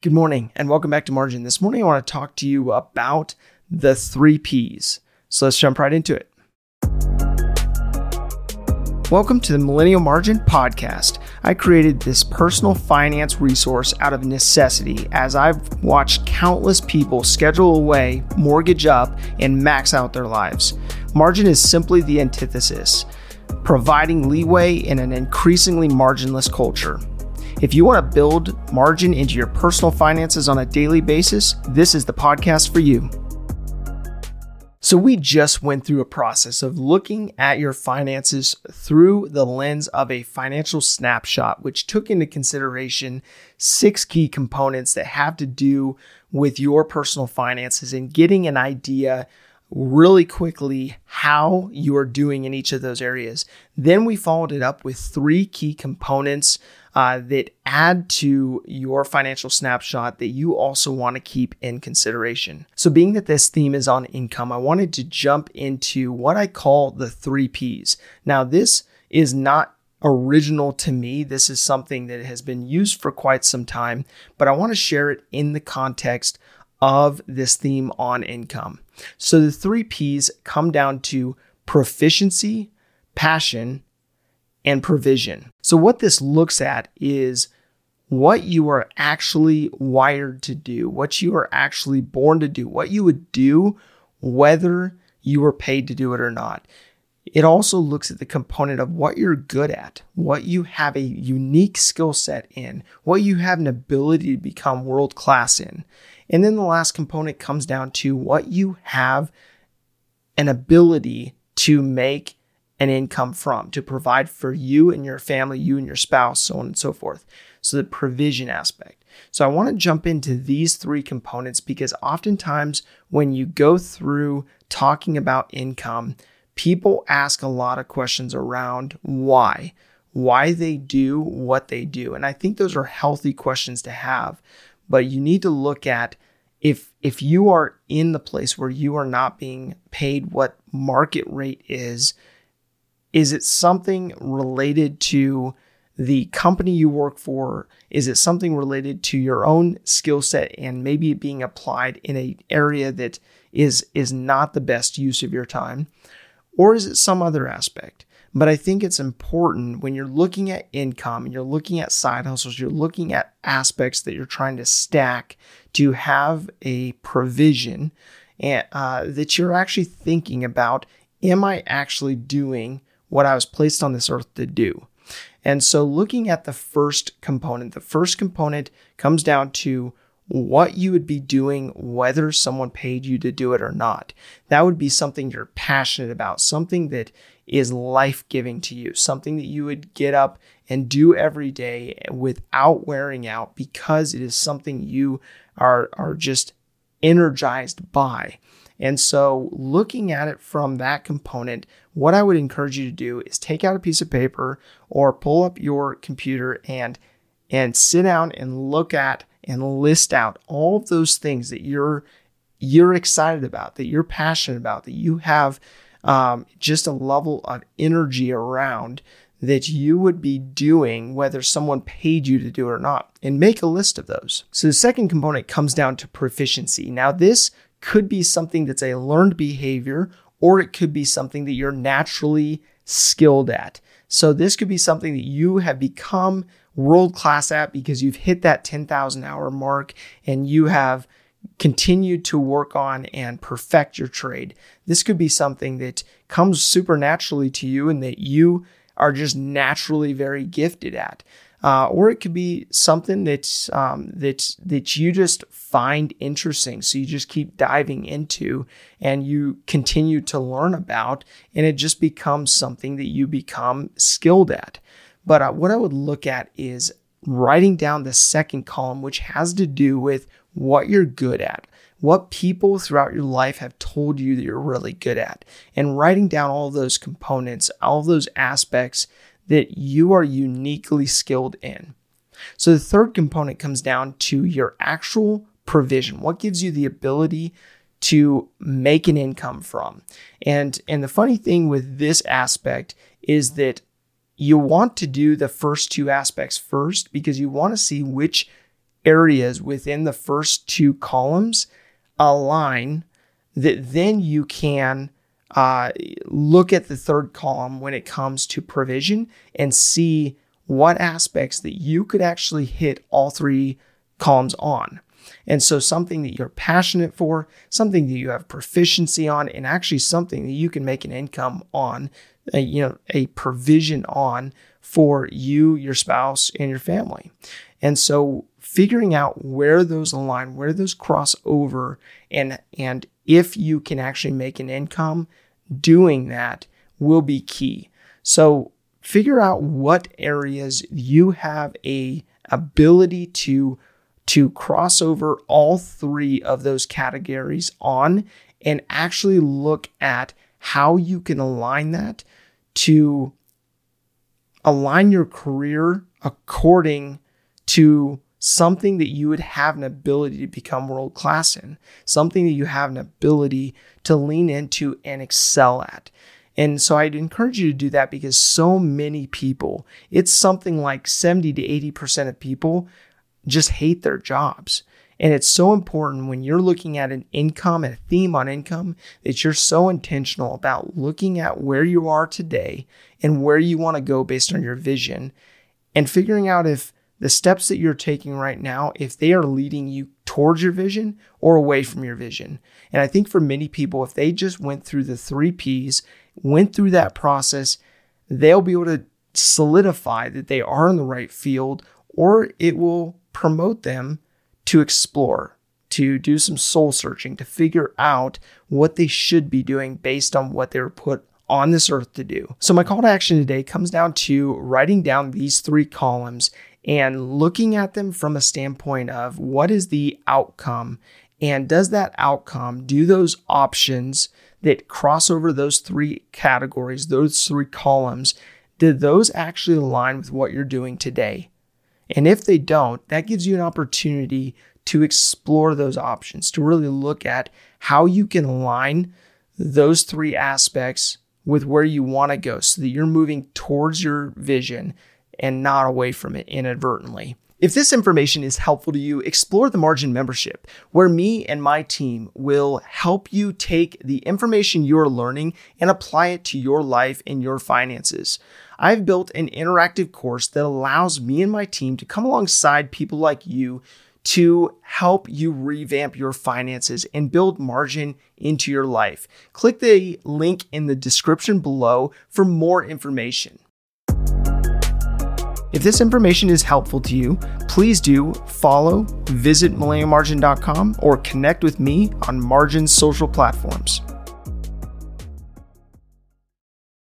Good morning and welcome back to Margin. This morning I want to talk to you about the three P's. So let's jump right into it. Welcome to the Millennial Margin Podcast. I created this personal finance resource out of necessity as I've watched countless people schedule away, mortgage up, and max out their lives. Margin is simply the antithesis, providing leeway in an increasingly marginless culture. If you want to build margin into your personal finances on a daily basis, this is the podcast for you. So, we just went through a process of looking at your finances through the lens of a financial snapshot, which took into consideration six key components that have to do with your personal finances and getting an idea really quickly how you are doing in each of those areas. Then we followed it up with three key components uh, that add to your financial snapshot that you also want to keep in consideration. So, being that this theme is on income, I wanted to jump into what I call the three P's. Now, this is not original to me. This is something that has been used for quite some time, but I want to share it in the context of this theme on income. So the three P's come down to proficiency, passion, and provision. So, what this looks at is what you are actually wired to do, what you are actually born to do, what you would do whether you were paid to do it or not. It also looks at the component of what you're good at, what you have a unique skill set in, what you have an ability to become world class in. And then the last component comes down to what you have an ability to make an income from, to provide for you and your family, you and your spouse, so on and so forth. So the provision aspect. So I want to jump into these three components because oftentimes when you go through talking about income, people ask a lot of questions around why, why they do what they do. And I think those are healthy questions to have but you need to look at if if you are in the place where you are not being paid what market rate is is it something related to the company you work for? Is it something related to your own skill set and maybe being applied in an area that is is not the best use of your time? Or is it some other aspect? But I think it's important when you're looking at income and you're looking at side hustles, you're looking at aspects that you're trying to stack to have a provision and, uh, that you're actually thinking about am I actually doing what I was placed on this earth to do? And so, looking at the first component, the first component comes down to what you would be doing whether someone paid you to do it or not. That would be something you're passionate about, something that is life giving to you, something that you would get up and do every day without wearing out because it is something you are, are just energized by. And so, looking at it from that component, what I would encourage you to do is take out a piece of paper or pull up your computer and and sit down and look at and list out all of those things that you're you're excited about, that you're passionate about, that you have um, just a level of energy around that you would be doing whether someone paid you to do it or not, and make a list of those. So the second component comes down to proficiency. Now, this could be something that's a learned behavior, or it could be something that you're naturally skilled at. So this could be something that you have become world class at because you've hit that 10,000 hour mark and you have continued to work on and perfect your trade. This could be something that comes supernaturally to you and that you are just naturally very gifted at. Uh, or it could be something that's um, that you just find interesting. So you just keep diving into and you continue to learn about, and it just becomes something that you become skilled at. But uh, what I would look at is writing down the second column, which has to do with what you're good at, what people throughout your life have told you that you're really good at, and writing down all those components, all those aspects that you are uniquely skilled in. So the third component comes down to your actual provision. What gives you the ability to make an income from? And and the funny thing with this aspect is that you want to do the first two aspects first because you want to see which areas within the first two columns align that then you can uh, look at the third column when it comes to provision and see what aspects that you could actually hit all three columns on. And so, something that you're passionate for, something that you have proficiency on, and actually something that you can make an income on, a, you know, a provision on for you, your spouse, and your family. And so, figuring out where those align, where those cross over, and and if you can actually make an income doing that will be key. So figure out what areas you have a ability to to cross over all three of those categories on and actually look at how you can align that to align your career according to something that you would have an ability to become world class in, something that you have an ability to lean into and excel at. And so I'd encourage you to do that because so many people, it's something like 70 to 80% of people just hate their jobs. And it's so important when you're looking at an income, and a theme on income, that you're so intentional about looking at where you are today and where you want to go based on your vision and figuring out if the steps that you're taking right now, if they are leading you towards your vision or away from your vision. And I think for many people, if they just went through the three P's, went through that process, they'll be able to solidify that they are in the right field, or it will promote them to explore, to do some soul searching, to figure out what they should be doing based on what they were put on this earth to do. So, my call to action today comes down to writing down these three columns and looking at them from a standpoint of what is the outcome and does that outcome do those options that cross over those three categories, those three columns, did those actually align with what you're doing today? And if they don't, that gives you an opportunity to explore those options, to really look at how you can align those three aspects with where you want to go so that you're moving towards your vision and not away from it inadvertently. If this information is helpful to you, explore the Margin membership, where me and my team will help you take the information you're learning and apply it to your life and your finances. I've built an interactive course that allows me and my team to come alongside people like you to help you revamp your finances and build margin into your life. Click the link in the description below for more information. If this information is helpful to you, please do follow, visit millennialmargin.com, or connect with me on Margin's social platforms.